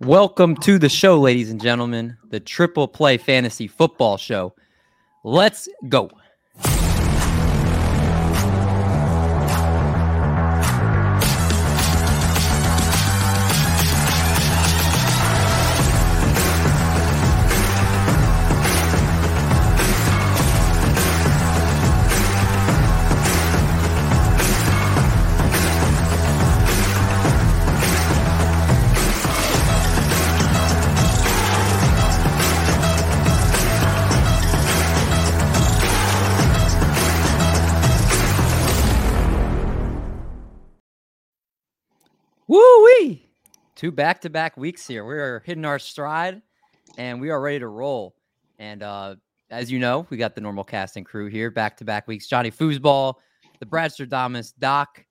Welcome to the show, ladies and gentlemen, the Triple Play Fantasy Football Show. Let's go. Two back to back weeks here. We are hitting our stride and we are ready to roll. And uh, as you know, we got the normal casting crew here, back to back weeks. Johnny Foosball, the Bradster Damas, Doc.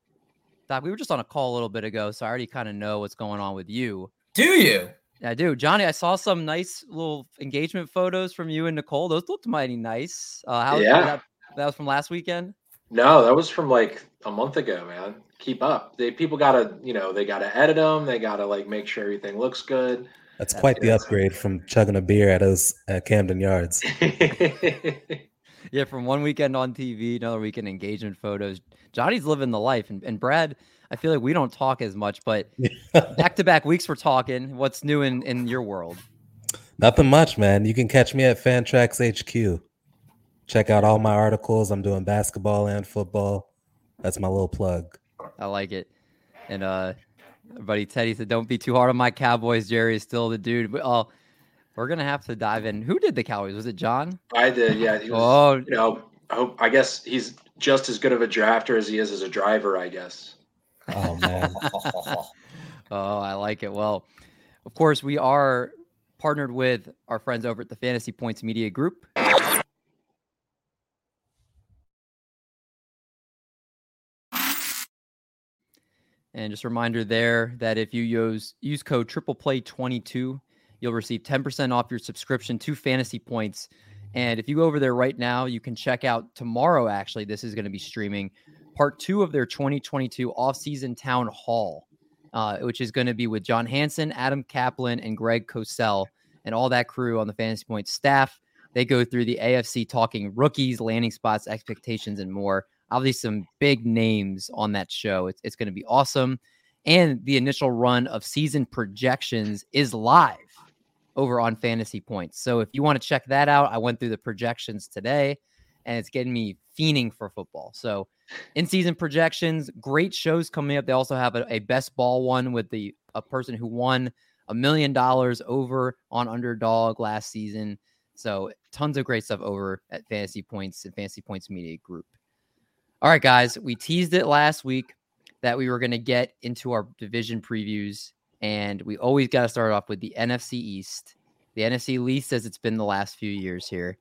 Doc, we were just on a call a little bit ago, so I already kind of know what's going on with you. Do you? I do. Johnny, I saw some nice little engagement photos from you and Nicole. Those looked mighty nice. Uh, how Yeah. that, that was from last weekend? No, that was from like a month ago, man. Keep up. They people gotta, you know, they gotta edit them. They gotta like make sure everything looks good. That's That's quite the upgrade from chugging a beer at us at Camden Yards. Yeah, from one weekend on TV, another weekend engagement photos. Johnny's living the life, and, and Brad, I feel like we don't talk as much, but back to back weeks we're talking. What's new in in your world? Nothing much, man. You can catch me at Fantrax HQ. Check out all my articles. I'm doing basketball and football. That's my little plug. I like it. And uh, buddy Teddy said, "Don't be too hard on my Cowboys." Jerry is still the dude. But, oh, we're gonna have to dive in. Who did the Cowboys? Was it John? I did, yeah. He was, Oh, you know, I hope I guess he's just as good of a drafter as he is as a driver, I guess. Oh man. Oh, I like it. Well, of course, we are partnered with our friends over at the Fantasy Points Media Group. And just a reminder there that if you use use code triple play 22, you'll receive 10% off your subscription to Fantasy Points. And if you go over there right now, you can check out tomorrow. Actually, this is going to be streaming part two of their 2022 offseason town hall, uh, which is going to be with John Hansen, Adam Caplan, and Greg Cosell, and all that crew on the Fantasy Points staff. They go through the AFC talking rookies, landing spots, expectations, and more. Obviously, some big names on that show. It's, it's going to be awesome. And the initial run of season projections is live over on Fantasy Points. So if you want to check that out, I went through the projections today and it's getting me fiending for football. So in season projections, great shows coming up. They also have a, a best ball one with the a person who won a million dollars over on underdog last season. So tons of great stuff over at Fantasy Points and Fantasy Points Media Group. All right, guys, we teased it last week that we were going to get into our division previews, and we always got to start off with the NFC East. The NFC East, as it's been the last few years here,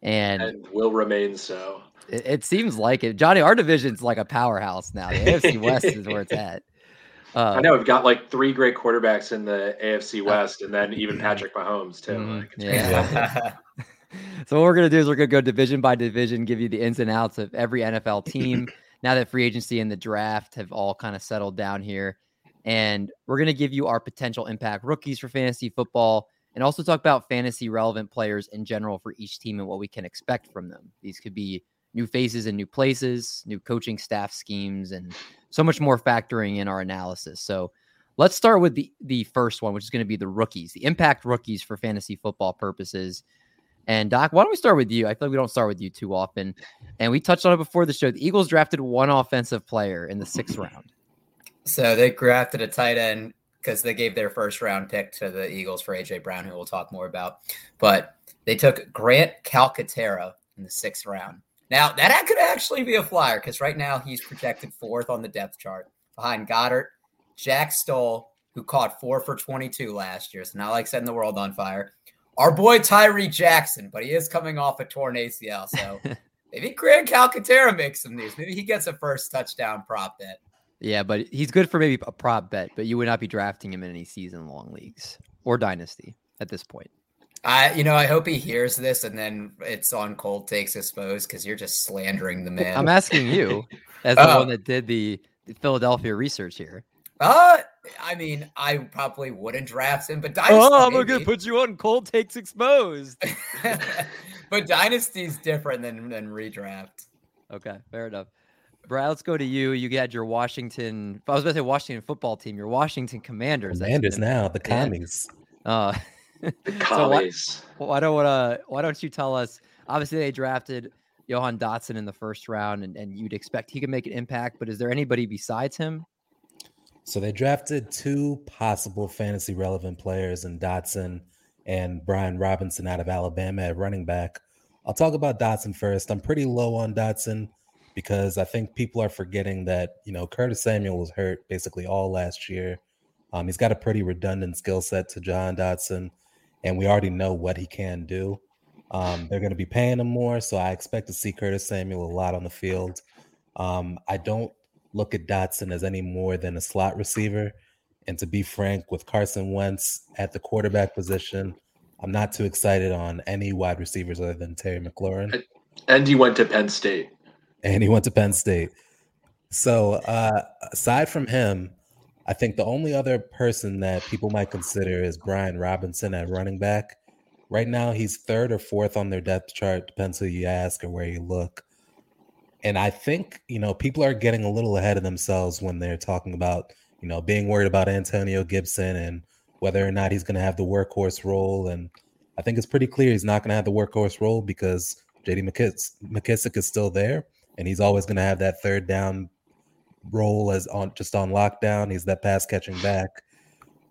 and And will remain so. it, it seems like it. Johnny, our division's like a powerhouse now. The AFC West is where it's at. Uh, I know we've got like three great quarterbacks in the AFC West, and then even Patrick Mahomes too. Mhm, Like, yeah. So what we're gonna do is we're gonna go division by division, give you the ins and outs of every NFL team. now that free agency and the draft have all kind of settled down here, and we're gonna give you our potential impact rookies for fantasy football, and also talk about fantasy relevant players in general for each team and what we can expect from them. These could be new faces and new places, new coaching staff schemes, and so much more factoring in our analysis. So let's start with the the first one, which is going to be the rookies, the impact rookies for fantasy football purposes. And Doc, why don't we start with you? I feel like we don't start with you too often. And we touched on it before the show. The Eagles drafted one offensive player in the sixth round. so they drafted a tight end because they gave their first round pick to the Eagles for AJ Brown, who we'll talk more about. But they took Grant Calcaterra in the sixth round. Now that could actually be a flyer because right now he's projected fourth on the depth chart behind Goedert, Jack Stoll, who caught four for 22 last year. So not like setting the world on fire. Our boy Tyree Jackson, but he is coming off a torn ACL. So maybe Grant Calcaterra makes some news. Maybe he gets a first touchdown prop bet. Yeah, but he's good for maybe a prop bet, but you would not be drafting him in any season long leagues or dynasty at this point. I, you know, I hope he hears this and then it's on cold takes exposed because you're just slandering the man. I'm asking you as the Oh. one that did the, the Philadelphia research here. Uh, I mean, I probably wouldn't draft him, but Dynasty. Oh, I'm gonna put you on cold takes exposed. but Dynasty's different than than redraft. Okay, fair enough. Brad, let's go to you. You had your Washington. I was going to say Washington football team. Your Washington Commanders. that's Commanders now, the Yeah. commies. Uh, The So what- commies. why don't uh, why don't you tell us? Obviously, they drafted Jahan Dotson in the first round, and, and you'd expect he could make an impact. But is there anybody besides him? So they drafted two possible fantasy relevant players in Dotson and Brian Robinson out of Alabama at running back. I'll talk about Dotson first. I'm pretty low on Dotson because I think people are forgetting that, you know, Curtis Samuel was hurt basically all last year. Um, he's got a pretty redundant skill set to John Dotson, and we already know what he can do. Um, they're going to be paying him more, so I expect to see Curtis Samuel a lot on the field. Um, I don't look at Dotson as any more than a slot receiver. And to be frank, with Carson Wentz at the quarterback position, I'm not too excited on any wide receivers other than Terry McLaurin. And he went to Penn State. And he went to Penn State. So uh, aside from him, I think the only other person that people might consider is Brian Robinson at running back. Right now, he's third or fourth on their depth chart, depends who you ask or where you look. And I think, you know, people are getting a little ahead of themselves when they're talking about, you know, being worried about Antonio Gibson and whether or not he's going to have the workhorse role. And I think it's pretty clear he's not going to have the workhorse role because JD McKiss- McKissick is still there and he's always going to have that third down role as on just on lockdown. He's that pass catching back.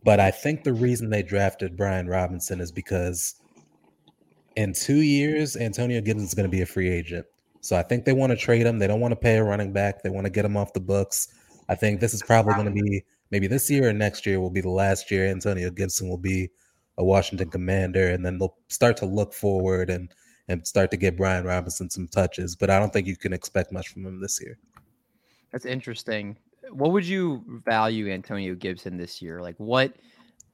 But I think the reason they drafted Brian Robinson is because in two years, Antonio Gibson is going to be a free agent. So I think they want to trade him. They don't want to pay a running back. They want to get him off the books. I think this is probably going to be maybe this year or next year will be the last year Antonio Gibson will be a Washington Commander, and then they'll start to look forward and and start to get Brian Robinson some touches. But I don't think you can expect much from him this year. That's interesting. What would you value Antonio Gibson this year? Like what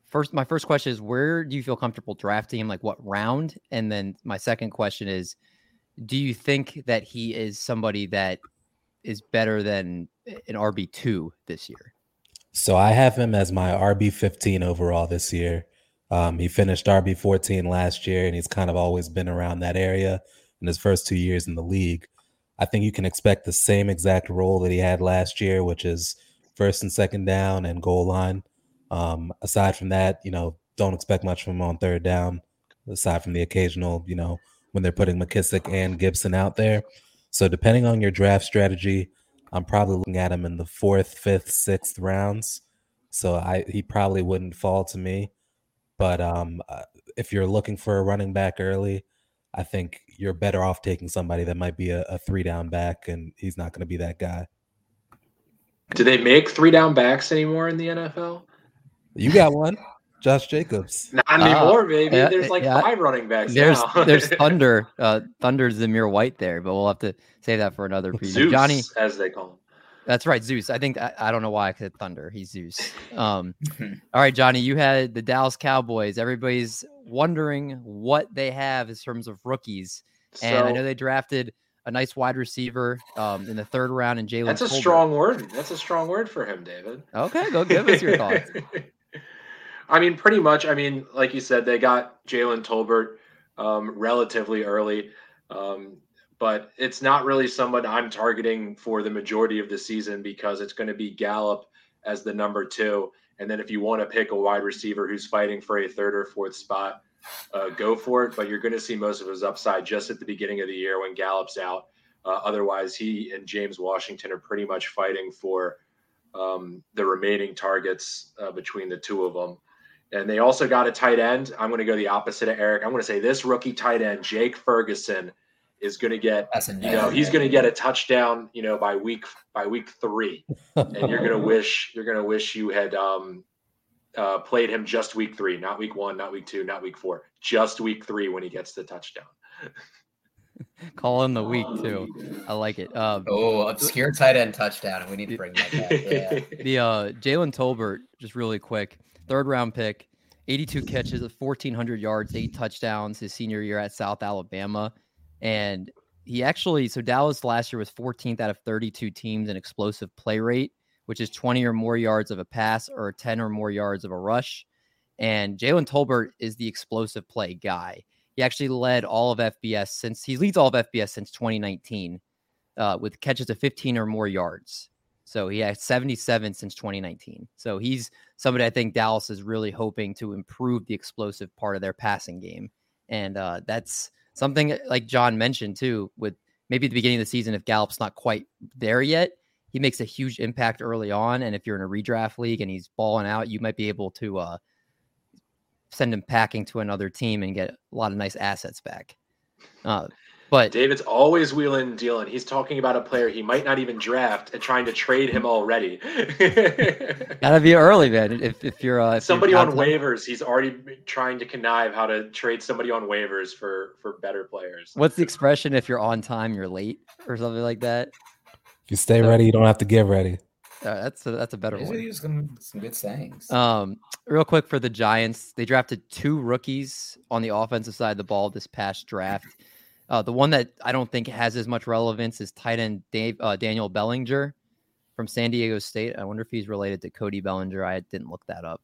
first my first question is where do you feel comfortable drafting him? Like what round? And then my second question is do you think that he is somebody that is better than an RB2 this year? So I have him as my RB 15 overall this year. Um, he finished RB 14 last year, and he's kind of always been around that area in his first two years in the league. I think you can expect the same exact role that he had last year, which is first and second down and goal line. Um, aside from that, you know, don't expect much from him on third down, aside from the occasional, you know, when they're putting McKissick and Gibson out there. So depending on your draft strategy, I'm probably looking at him in the fourth, fifth, sixth rounds. So I he probably wouldn't fall to me. But um, uh, if you're looking for a running back early, I think you're better off taking somebody that might be a, a three down back, and he's not going to be that guy. Do they make three down backs anymore in the NFL? You got one, Josh Jacobs. Not Ah, anymore, baby. yeah, there's like yeah. five running backs There's now. there's Thunder. Uh Thunder's Zamir White there, but we'll have to say that for another preview. Zeus, Johnny, as they call him. That's right, Zeus. I think I, I don't know why I said Thunder. He's Zeus. Um, all right, Johnny, you had the Dallas Cowboys. Everybody's wondering what they have in terms of rookies, and I know they drafted a nice wide receiver um, in the third round in Jalen. That's a Tolbert. strong word. That's a strong word for him, David. Okay, go give us your thoughts. I mean, pretty much. I mean, like you said, they got Jalen Tolbert um, relatively early, um, but it's not really someone I'm targeting for the majority of the season because it's going to be Gallup as the number two. And then if you want to pick a wide receiver who's fighting for a third or fourth spot, uh, go for it. But you're going to see most of his upside just at the beginning of the year when Gallup's out. Uh, otherwise, he and James Washington are pretty much fighting for um, the remaining targets uh, between the two of them. And they also got a tight end. I'm going to go the opposite of Eric. I'm going to say this rookie tight end, Jake Ferguson, is going to get you know he's going to get a touchdown you know by week by week three and you're going to wish you're going to wish you had um uh played him just week three not week one not week two not week four just week three when he gets the touchdown Call in the week too. I like it. Um, Oh, obscure tight end touchdown. We need to bring that back. Yeah. the uh, Jalen Tolbert, just really quick, third round pick, 82 catches, 1,400 yards, eight touchdowns his senior year at South Alabama. And he actually, so Dallas last year was 14th out of 32 teams in explosive play rate, which is 20 or more yards of a pass or 10 or more yards of a rush. And Jalen Tolbert is the explosive play guy. He actually led all of FBS since he leads all of FBS since 2019 uh, with catches of 15 or more yards. So he had 77 since 2019. So he's somebody I think Dallas is really hoping to improve the explosive part of their passing game. And uh, that's something like John mentioned too, with maybe the beginning of the season, if Gallup's not quite there yet, he makes a huge impact early on. And if you're in a redraft league and he's balling out, you might be able to uh, send him packing to another team and get a lot of nice assets back. Uh, but David's always wheeling and dealing. He's talking about a player he might not even draft and trying to trade him already. gotta be early, man. If, if you're uh, if somebody you're on waivers, he's already trying to connive how to trade somebody on waivers for for better players. What's the expression? If you're on time, you're late, or something like that. If you stay so, ready, you don't have to get ready. Uh, that's a, that's a better These one. Some, some good sayings. Um, real quick for the Giants, they drafted two rookies on the offensive side of the ball this past draft. Uh, the one that I don't think has as much relevance is tight end Dave, uh, Daniel Bellinger from San Diego State. I wonder if he's related to Cody Bellinger. I didn't look that up,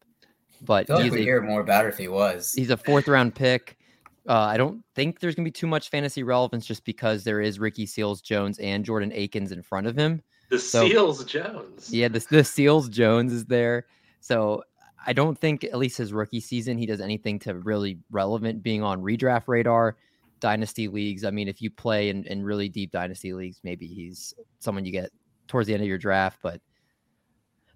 but I feel like we a, hear more about it if he was. He's a fourth round pick. Uh, I don't think there's gonna be too much fantasy relevance just because there is Ricky Seals Jones and Jordan Akins in front of him. The so, Seals Jones. Yeah, the, the Seals Jones is there. So I don't think at least his rookie season he does anything to really relevant being on redraft radar dynasty leagues. I mean, if you play in, in really deep dynasty leagues, maybe he's someone you get towards the end of your draft. But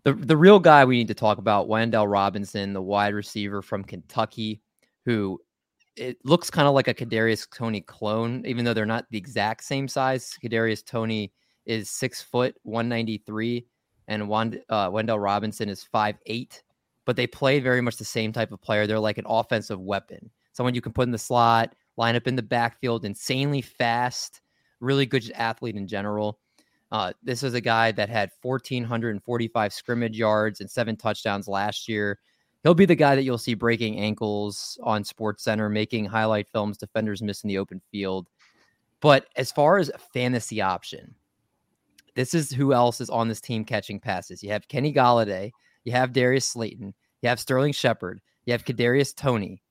the the real guy we need to talk about, Wan'Dale Robinson, the wide receiver from Kentucky, who it looks kind of like a Kadarius Toney clone, even though they're not the exact same size. Kadarius Toney is six foot, one ninety three, and uh, Wan'Dale Robinson is five eight. But they play very much the same type of player. They're like an offensive weapon, someone you can put in the slot line up in the backfield, insanely fast, really good athlete in general. Uh, this is a guy that had 1,445 scrimmage yards and seven touchdowns last year. He'll be the guy that you'll see breaking ankles on Sports Center, making highlight films, defenders missing the open field. But as far as fantasy option, this is who else is on this team catching passes. You have Kenny Golladay, you have Darius Slayton, you have Sterling Shepard, you have Kadarius Toney.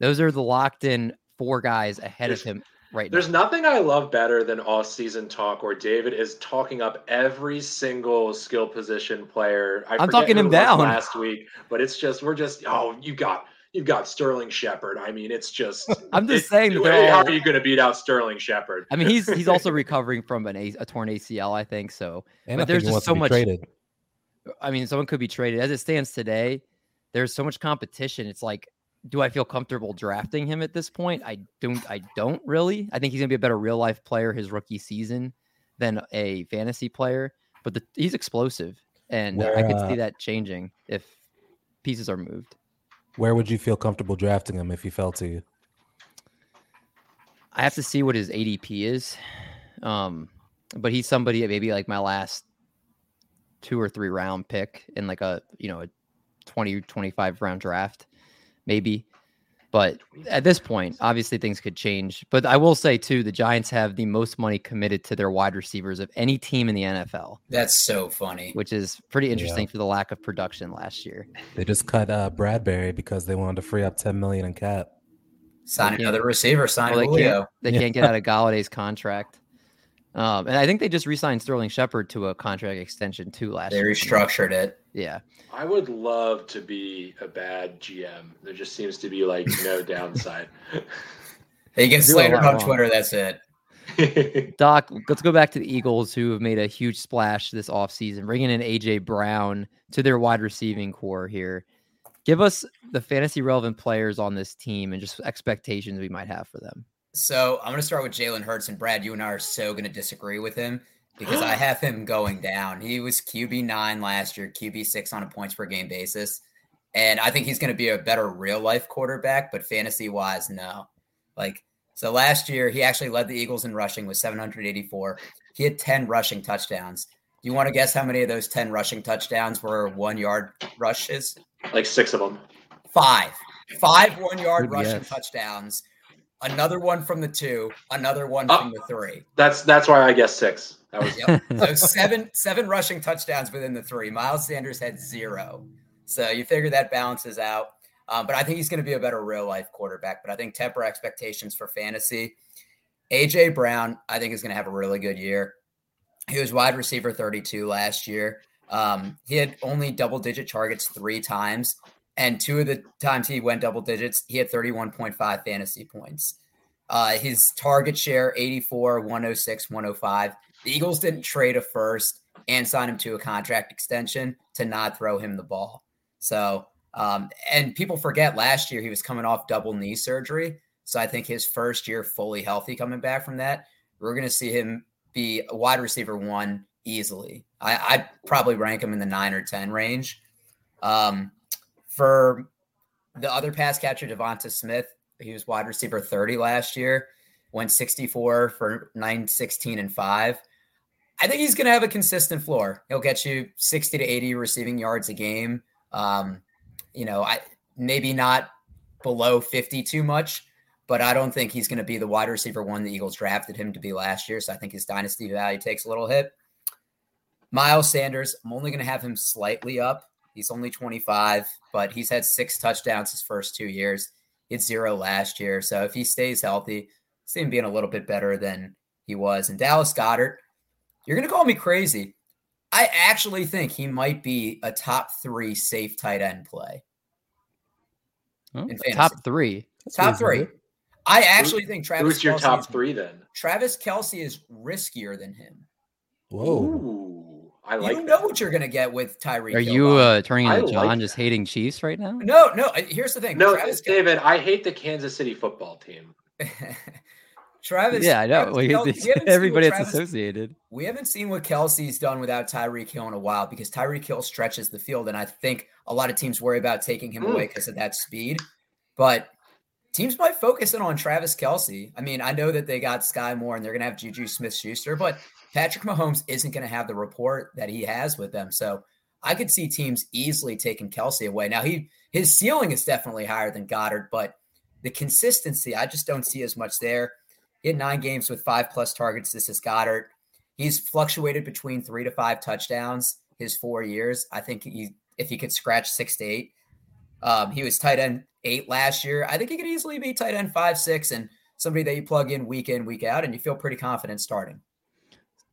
Those are the locked in four guys ahead there's, of him right now. there's now. nothing I love better than off season talk where David is talking up every single skill position player. I am talking him down last week, but it's just we're just oh you got you've got Sterling Shepard. I mean, it's just I'm just it, saying hey, all, how are you going to beat out Sterling Shepard? I mean, he's he's also recovering from an a, a torn ACL, I think so. And but there's just so much traded. I mean, someone could be traded as it stands today. There's so much competition. It's like do I feel comfortable drafting him at this point? I don't. I don't really. I think he's gonna be a better real life player his rookie season than a fantasy player. But the, he's explosive, and where, I could see uh that changing if pieces are moved. Where would you feel comfortable drafting him if he fell to you? I have to see what his ADP is. Um, but he's somebody maybe like my last two or three round pick in like a you know a 20 25 round draft maybe. But at this point, obviously things could change. But I will say too, the Giants have the most money committed to their wide receivers of any team in the NFL. That's so funny. Which is pretty interesting yeah. for the lack of production last year. They just cut uh, Bradberry because they wanted to free up ten million in cap. Sign another receiver. Sign well, they Julio. Can't, they yeah. can't get out of Golladay's contract. Um, and I think they just re-signed Sterling Shepard to a contract extension too last they year. They restructured it. Yeah. I would love to be a bad GM. There just seems to be like no downside. He gets slandered on Twitter. That's it. Doc, let's go back to the Eagles, who have made a huge splash this offseason, bringing in AJ Brown to their wide receiving corps here. Give us the fantasy relevant players on this team and just expectations we might have for them. So I'm going to start with Jalen Hurts. And Brad, you and I are so going to disagree with him because I have him going down. He was QB nine last year, QB six on a points per game basis. And I think he's going to be a better real life quarterback, but fantasy wise, no. Like, so last year, he actually led the Eagles in rushing with 784. He had 10 rushing touchdowns. Do you want to guess how many of those 10 rushing touchdowns were one yard rushes? Like six of them. Five. Five one yard rushing guess. touchdowns. Another one from the two, another one oh, from the three. That's that's why I guess six. That was Yep. so seven seven rushing touchdowns within the three. Miles Sanders had zero. So you figure that balances out. Um, but I think he's going to be a better real life quarterback. But I think temper expectations for fantasy. AJ Brown, I think, is going to have a really good year. He was wide receiver 32 last year. Um, he had only double digit targets three times. And two of the times he went double digits, he had 31.5 fantasy points. Uh, his target share 84, 106, 105. The Eagles didn't trade a first and sign him to a contract extension to not throw him the ball. So, um, and people forget last year he was coming off double knee surgery. So I think his first year fully healthy coming back from that, we're going to see him be a wide receiver one easily. I, I'd probably rank him in the nine or 10 range. Um, for the other pass catcher, Devonta Smith, he was wide receiver 30 last year, went 64 for 9, 16, and 5. I think he's going to have a consistent floor. He'll get you 60 to 80 receiving yards a game. Um, you know, I maybe not below 50 too much, but I don't think he's going to be the wide receiver one the Eagles drafted him to be last year. So I think his dynasty value takes a little hit. Miles Sanders, I'm only going to have him slightly up. He's only 25, but he's had six touchdowns his first two years. He had zero last year. So if he stays healthy, see him being a little bit better than he was. And Dallas Goedert, you're going to call me crazy. I actually think he might be a top three safe tight end play. Oh, in top three. Top three. I actually think Travis. Who's your Kelce top three then? Travis Kelce is riskier than him. Whoa. Ooh, I you like don't that. know what you're going to get with Tyreek. Are Hill, you uh, turning I into like John just hating Chiefs right now? No, no. Here's the thing. No, Travis Kel- David, I hate the Kansas City football team. Travis. yeah, I know. Travis Well, Kel- it's- we haven't seen what everybody that's Travis- associated. We haven't seen what Kelce's done without Tyreek Hill in a while because Tyreek Hill stretches the field, and I think a lot of teams worry about taking him Mm. away because of that speed. But teams might focus in on Travis Kelce. I mean, I know that they got Skyy Moore and they're going to have Juju Smith Schuster, but Patrick Mahomes isn't going to have the report that he has with them. So I could see teams easily taking Kelce away. Now he his ceiling is definitely higher than Goedert, but the consistency I just don't see as much there. He had nine games with five plus targets. This is Goedert. He's fluctuated between three to five touchdowns his four years. I think he if he could scratch six to eight. Um, he was tight end eight last year. I think he could easily be tight end five, six, and somebody that you plug in week in, week out, and you feel pretty confident starting.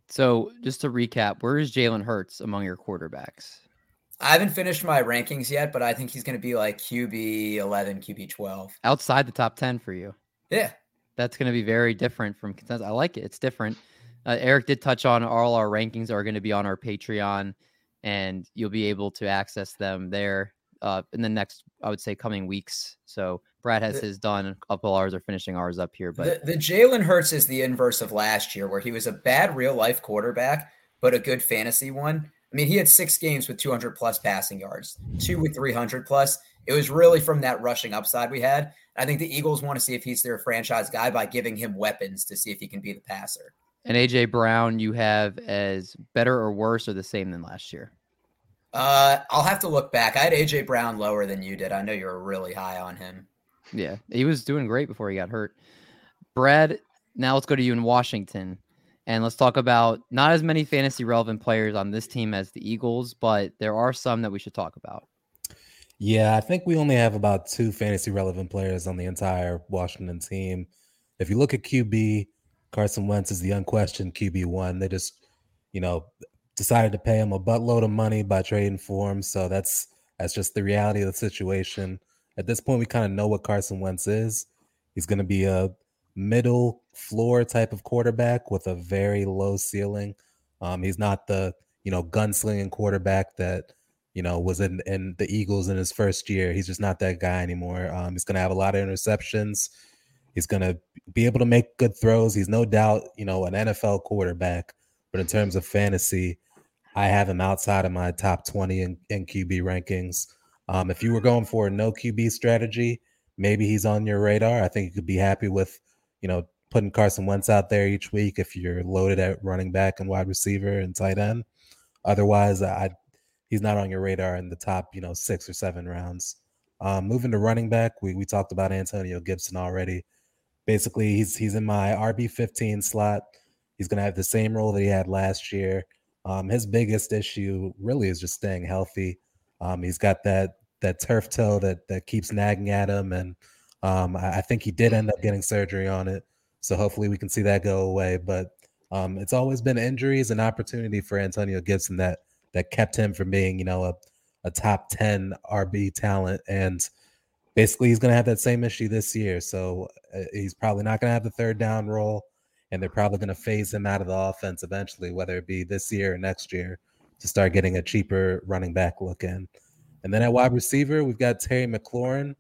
So just to recap, where is Jalen Hurts among your quarterbacks? I haven't finished my rankings yet, but I think he's going to be like QB 11, QB 12. Outside the top 10 for you. Yeah. That's going to be very different from consensus. I like it. It's different. Uh, Eric did touch on all our rankings are going to be on our Patreon, and you'll be able to access them there uh, in the next, I would say, coming weeks. So Brad has The- his done. A couple ours are finishing ours up here, but the, the Jalen Hurts is the inverse of last year, where he was a bad real life quarterback, but a good fantasy one. I mean, he had six games with 200 plus passing yards, two with 300 plus. It was really from that rushing upside we had. I think the Eagles want to see if he's their franchise guy by giving him weapons to see if he can be the passer. and AJ Brown you have as better or worse or the same than last year. Uh, I'll have to look back. I had AJ Brown lower than you did. I know you were really high on him. Yeah, he was doing great before he got hurt. Brad, now let's go to you in Washington. And let's talk about not as many fantasy relevant players on this team as the Eagles, but there are some that we should talk about. Yeah, I think we only have about two fantasy relevant players on the entire Washington team. If you look at QB, Carson Wentz is the unquestioned QB one. They just, you know, decided to pay him a buttload of money by trading for him. So that's that's just the reality of the situation. At this point, we kind of know what Carson Wentz is. He's going to be a middle floor type of quarterback with a very low ceiling. Um, he's not the you know gunslinging quarterback that you know was in in the Eagles in his first year. He's just not that guy anymore. Um, he's going to have a lot of interceptions. He's going to be able to make good throws. He's no doubt you know an NFL quarterback, but in terms of fantasy, I have him outside of my top twenty in, in QB rankings. Um, if you were going for a no QB strategy, maybe he's on your radar. I think you could be happy with you know, putting Carson Wentz out there each week if you're loaded at running back and wide receiver and tight end. Otherwise, I he's not on your radar in the top, you know, six or seven rounds. Um, moving to running back, we we talked about Antonio Gibson already. Basically, he's he's in my RB 15 slot. He's going to have the same role that he had last year. Um, his biggest issue really is just staying healthy. Um, he's got that that turf toe that that keeps nagging at him, and um, I, I, think he did end up getting surgery on it. So hopefully we can see that go away. But um, it's always been injuries and opportunity for Antonio Gibson that that kept him from being, you know, a, a top 10 RB talent. And basically he's going to have that same issue this year. So uh, he's probably not going to have the third down role. And they're probably going to phase him out of the offense eventually, whether it be this year or next year, to start getting a cheaper running back look in. And then at wide receiver, we've got Terry McLaurin.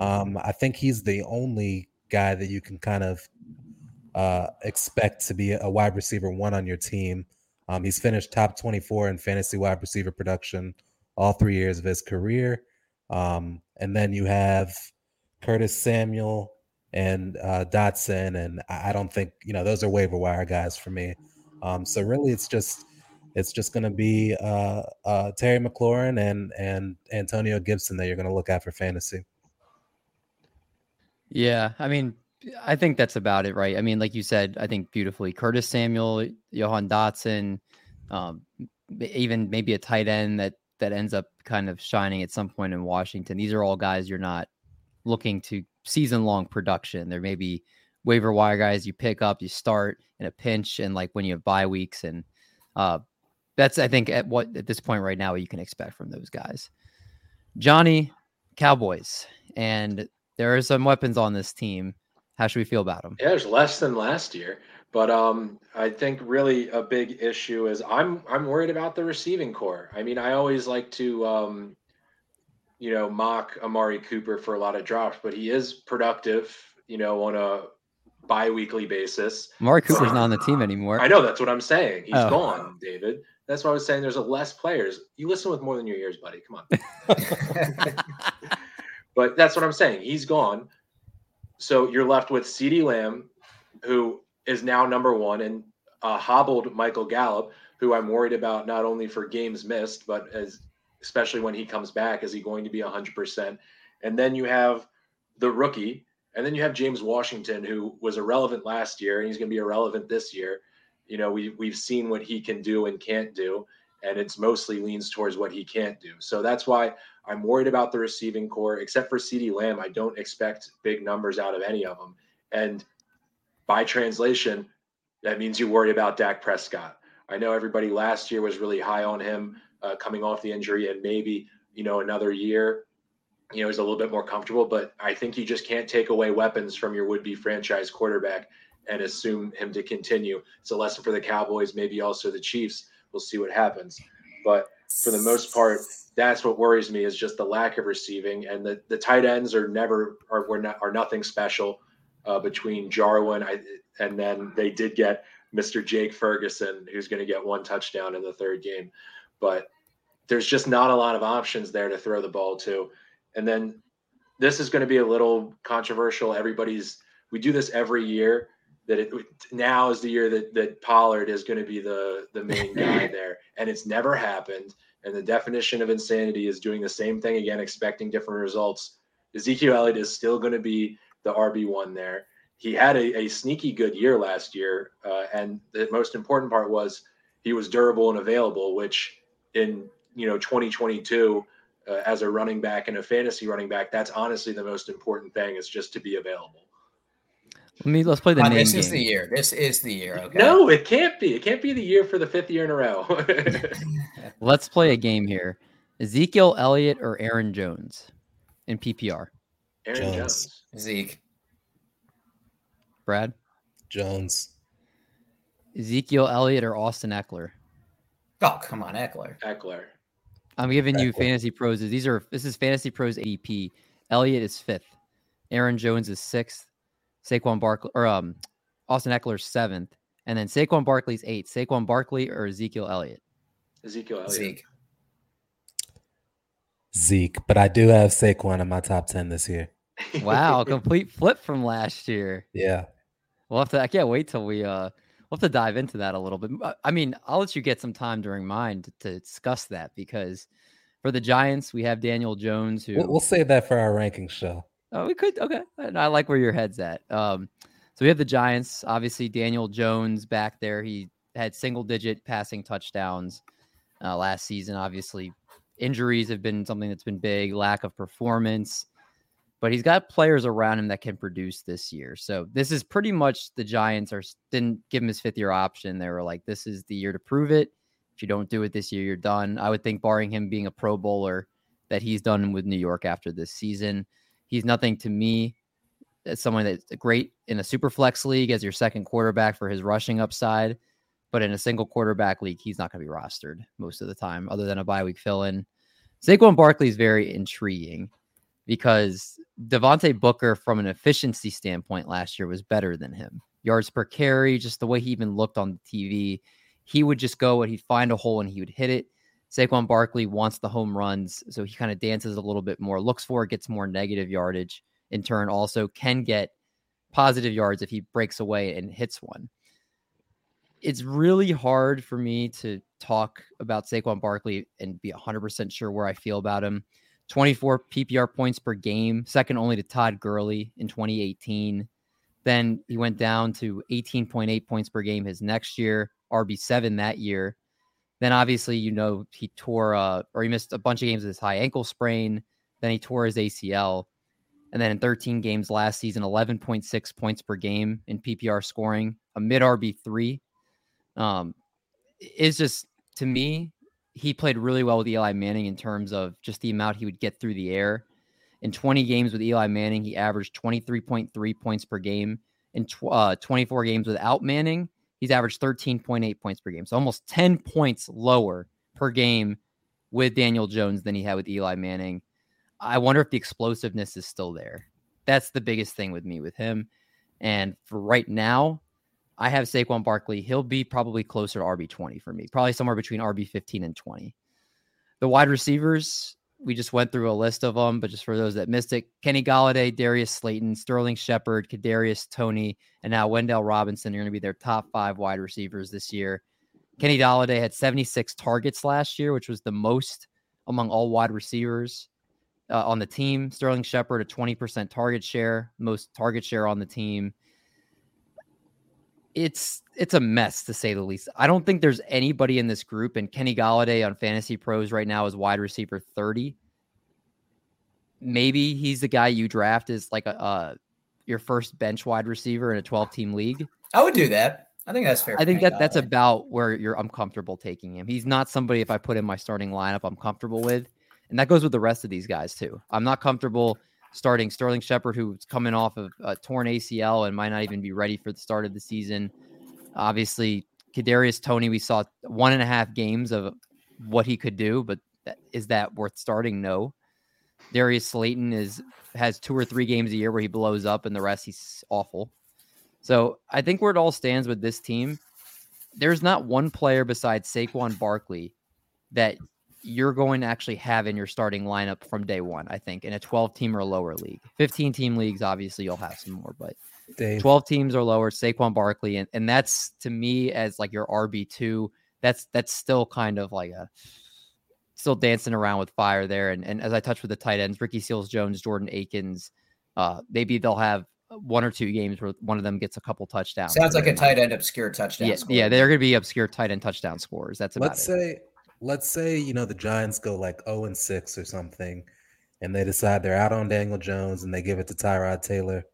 Um, I think he's the only guy that you can kind of uh, expect to be a wide receiver one on your team. Um, he's finished top 24 in fantasy wide receiver production all three years of his career. Um, and then you have Curtis Samuel and uh, Dotson, and I don't think you know those are waiver wire guys for me. Um, so really, it's just it's just going to be uh, uh, Terry McLaurin and and Antonio Gibson that you're going to look at for fantasy. Yeah, I mean, I think that's about it, right? I mean, like you said, I think beautifully. Curtis Samuel, Jahan Dotson, um, even maybe a tight end that that ends up kind of shining at some point in Washington. These are all guys you're not looking to season long production. There may be waiver wire guys you pick up, you start in a pinch, and like when you have bye weeks, and uh, that's I think at what at this point right now you can expect from those guys. Johnny, Cowboys, and there are some weapons on this team. How should we feel about them? Yeah, there's less than last year, but um, I think really a big issue is I'm I'm worried about the receiving corps. I mean, I always like to um, you know mock Amari Cooper for a lot of drops, but he is productive. You know, on a bi-weekly basis. Amari Cooper's not on the team anymore. I know that's what I'm saying. He's oh. gone, David. That's why I was saying there's a less players. You listen with more than your ears, buddy. Come on. but that's what I'm saying. He's gone. So you're left with CeeDee Lamb, who is now number one, and uh, hobbled Michael Gallup, who I'm worried about not only for games missed, but as especially when he comes back, is he going to be 100%? And then you have the rookie, and then you have James Washington, who was irrelevant last year, and he's going to be irrelevant this year. You know, we we've seen what he can do and can't do, and it's mostly leans towards what he can't do. So that's why I'm worried about the receiving corps. Except for CeeDee Lamb, I don't expect big numbers out of any of them. And by translation, that means you worry about Dak Prescott. I know everybody last year was really high on him uh, coming off the injury, and maybe you know another year, you know, is a little bit more comfortable. But I think you just can't take away weapons from your would-be franchise quarterback and assume him to continue. It's a lesson for the Cowboys, maybe also the Chiefs. We'll see what happens. But for the most part, that's what worries me is just the lack of receiving and the, the tight ends are never are were not, are nothing special uh, between Jarwin I, and then they did get Mr. Jake Ferguson who's going to get one touchdown in the third game, but there's just not a lot of options there to throw the ball to, and then this is going to be a little controversial. Everybody's we do this every year that it now is the year that that Pollard is going to be the the main guy there, and it's never happened. And the definition of insanity is doing the same thing again, expecting different results. Ezekiel Elliott is still going to be the RB one there. He had a, a sneaky good year last year, uh, and the most important part was he was durable and available, which in you know 2022 uh, as a running back and a fantasy running back, that's honestly the most important thing is just to be available. Let me let's play the uh, name. This game. is the year. This is the year. Okay. No, it can't be. It can't be the year for the fifth year in a row. let's play a game here. Ezekiel Elliott or Aaron Jones in PPR. Aaron Jones. Jones. Zeke. Brad. Jones. Ezekiel Elliott or Austin Ekeler. Oh, come on, Eckler. Ekeler. I'm giving Ekeler. you fantasy pros. These are this is fantasy pros ADP. Elliott is fifth. Aaron Jones is sixth. Saquon Barkley or um Austin Ekeler's seventh, and then Saquon Barkley's eighth. Saquon Barkley or Ezekiel Elliott? Ezekiel Elliott. Zeke. Zeke, but I do have Saquon in my top ten this year. Wow, complete flip from last year. Yeah. We'll have to. I can't wait till we uh we'll have to dive into that a little bit. I mean, I'll let you get some time during mine to, to discuss that because for the Giants we have Daniel Jones who we'll, we'll save that for our ranking show. Oh, we could. Okay. and I like where your head's at. Um, So we have the Giants. Obviously, Daniel Jones back there. He had single digit passing touchdowns uh, last season. Obviously, injuries have been something that's been big, lack of performance, but he's got players around him that can produce this year. So this is pretty much the Giants are didn't give him his fifth year option. They were like, this is the year to prove it. If you don't do it this year, you're done. I would think, barring him being a Pro Bowler, that he's done with New York after this season. He's nothing to me as someone that's great in a super flex league as your second quarterback for his rushing upside. But in a single quarterback league, he's not going to be rostered most of the time, other than a bye week fill in. Saquon Barkley is very intriguing because Devontae Booker, from an efficiency standpoint, last year was better than him. Yards per carry, just the way he even looked on the TV, he would just go and he'd find a hole and he would hit it. Saquon Barkley wants the home runs, so he kind of dances a little bit more, looks for it, gets more negative yardage. In turn, also can get positive yards if he breaks away and hits one. It's really hard for me to talk about Saquon Barkley and be 100% sure where I feel about him. 24 PPR points per game, second only to Todd Gurley in 2018. Then he went down to 18.8 points per game his next year, RB7 that year. Then obviously, you know, he tore uh, or he missed a bunch of games with his high ankle sprain. Then he tore his ACL. And then in 13 games last season, 11.6 points per game in PPR scoring, a mid RB3. Um, is just to me, he played really well with Eli Manning in terms of just the amount he would get through the air. In 20 games with Eli Manning, he averaged 23.3 points per game. In tw- uh, 24 games without Manning, he's averaged 13.8 points per game. So almost 10 points lower per game with Daniel Jones than he had with Eli Manning. I wonder if the explosiveness is still there. That's the biggest thing with me with him. And for right now, I have Saquon Barkley. He'll be probably closer to RB20 for me, probably somewhere between RB15 and 20. The wide receivers, we just went through a list of them, but just for those that missed it, Kenny Golladay, Darius Slayton, Sterling Shepard, Kadarius Toney, and now Wan'Dale Robinson are going to be their top five wide receivers this year. Kenny Golladay had 76 targets last year, which was the most among all wide receivers uh, on the team. Sterling Shepard, a 20% target share, most target share on the team. It's it's a mess to say the least. I don't think there's anybody in this group, and Kenny Golladay on Fantasy Pros right now is wide receiver 30. Maybe he's the guy you draft as like a uh, your first bench wide receiver in a 12 team league. I would do that. I think that's fair. I think that that's about where you're I'm comfortable taking him. He's not somebody if I put in my starting lineup I'm comfortable with. And that goes with the rest of these guys too. I'm not comfortable starting Sterling Shepard, who's coming off of a torn ACL and might not even be ready for the start of the season. Obviously, Kadarius Toney, we saw one and a half games of what he could do, but is that worth starting? No. Darius Slayton is has two or three games a year where he blows up, and the rest he's awful. So I think where it all stands with this team, there's not one player besides Saquon Barkley that you're going to actually have in your starting lineup from day one, I think, in a 12 team or lower league. 15 team leagues, obviously, you'll have some more, but Dave. 12 teams or lower, Saquon Barkley. And, and that's to me as like your RB2, that's that's still kind of like a still dancing around with fire there. And, and as I touched with the tight ends, Ricky Seals Jones, Jordan Akins, uh, maybe they'll have one or two games where one of them gets a couple touchdowns. Sounds like a tight end obscure touchdown. Yeah, yeah, they're going to be obscure tight end touchdown scores. That's about let's it. say let's say you know the Giants go like 0 and 6 or something, and they decide they're out on Daniel Jones and they give it to Tyrod Taylor.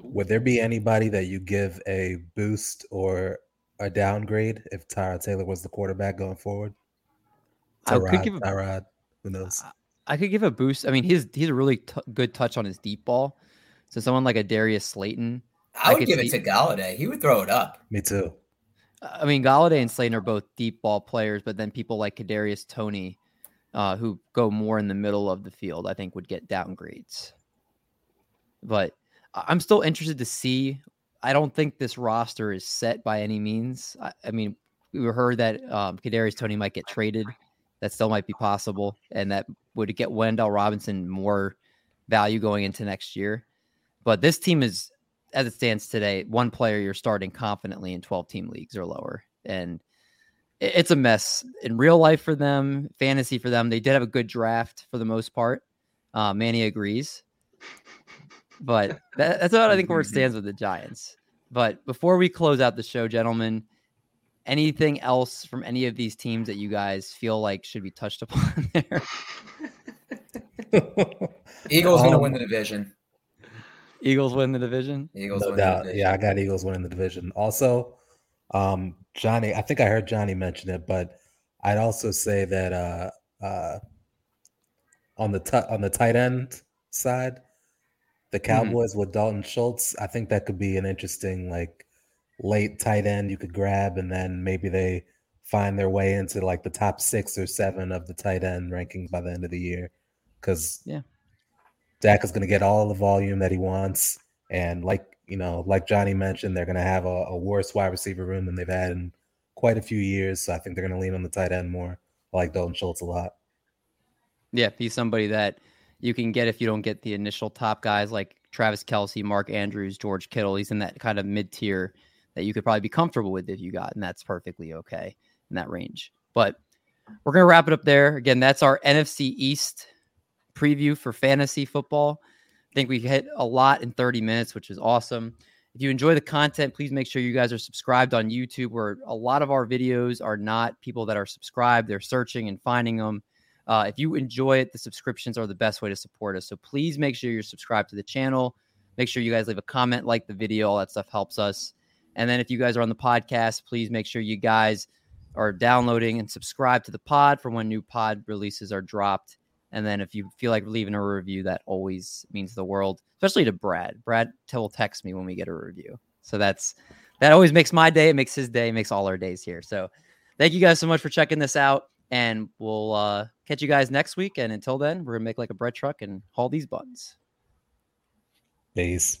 Would there be anybody that you give a boost or a downgrade if Tyrod Taylor was the quarterback going forward? Tyrod, I could give a, Tyrod, who knows? I could give a boost. I mean, he's he's a really t- good touch on his deep ball. So someone like a Darius Slayton, I, I would give see, it to Golladay. He would throw it up. Me too. I mean, Golladay and Slayton are both deep ball players, but then people like Kadarius Toney, uh, who go more in the middle of the field, I think would get downgrades. But I'm still interested to see. I don't think this roster is set by any means. I, I mean, we heard that um, Kadarius Toney might get traded. That still might be possible, and that would get Wan'Dale Robinson more value going into next year. But this team is as it stands today, one player you're starting confidently in 12 team leagues or lower. And it's a mess in real life for them, fantasy for them. They did have a good draft for the most part. Uh, Manny agrees. but that, that's what I think where it stands with the Giants. But before we close out the show, gentlemen, anything else from any of these teams that you guys feel like should be touched upon there? Eagles um, gonna win the division. Eagles win the division. Eagles no doubt. Yeah, I got Eagles winning the division. Also, um, Johnny, I think I heard Johnny mention it, but I'd also say that uh, uh, on the t- on the tight end side, the mm-hmm. Cowboys mm-hmm. with Dalton Schultz, I think that could be an interesting like late tight end you could grab, and then maybe they find their way into like the top six or seven of the tight end rankings by the end of the year. Because yeah, Dak is going to get all the volume that he wants, and like you know, like Johnny mentioned, they're going to have a, a worse wide receiver room than they've had in quite a few years. So I think they're going to lean on the tight end more. I like Dalton Schultz a lot. Yeah, he's somebody that you can get if you don't get the initial top guys like Travis Kelce, Mark Andrews, George Kittle. He's in that kind of mid tier that you could probably be comfortable with if you got, and that's perfectly okay in that range. But we're going to wrap it up there. Again, that's our NFC East preview for fantasy football. I think we hit a lot in 30 minutes, which is awesome. If you enjoy the content, please make sure you guys are subscribed on YouTube, where a lot of our videos are not people that are subscribed. They're searching and finding them. Uh, if you enjoy it, the subscriptions are the best way to support us. So please make sure you're subscribed to the channel. Make sure you guys leave a comment, like the video. All that stuff helps us. And then if you guys are on the podcast, please make sure you guys are downloading and subscribe to the pod for when new pod releases are dropped. And then if you feel like leaving a review, that always means the world, especially to Brad. Brad will text me when we get a review. So that's that always makes my day. It makes his day, it makes all our days here. So thank you guys so much for checking this out. And we'll uh, catch you guys next week. And until then, we're gonna make like a bread truck and haul these buttons. Peace.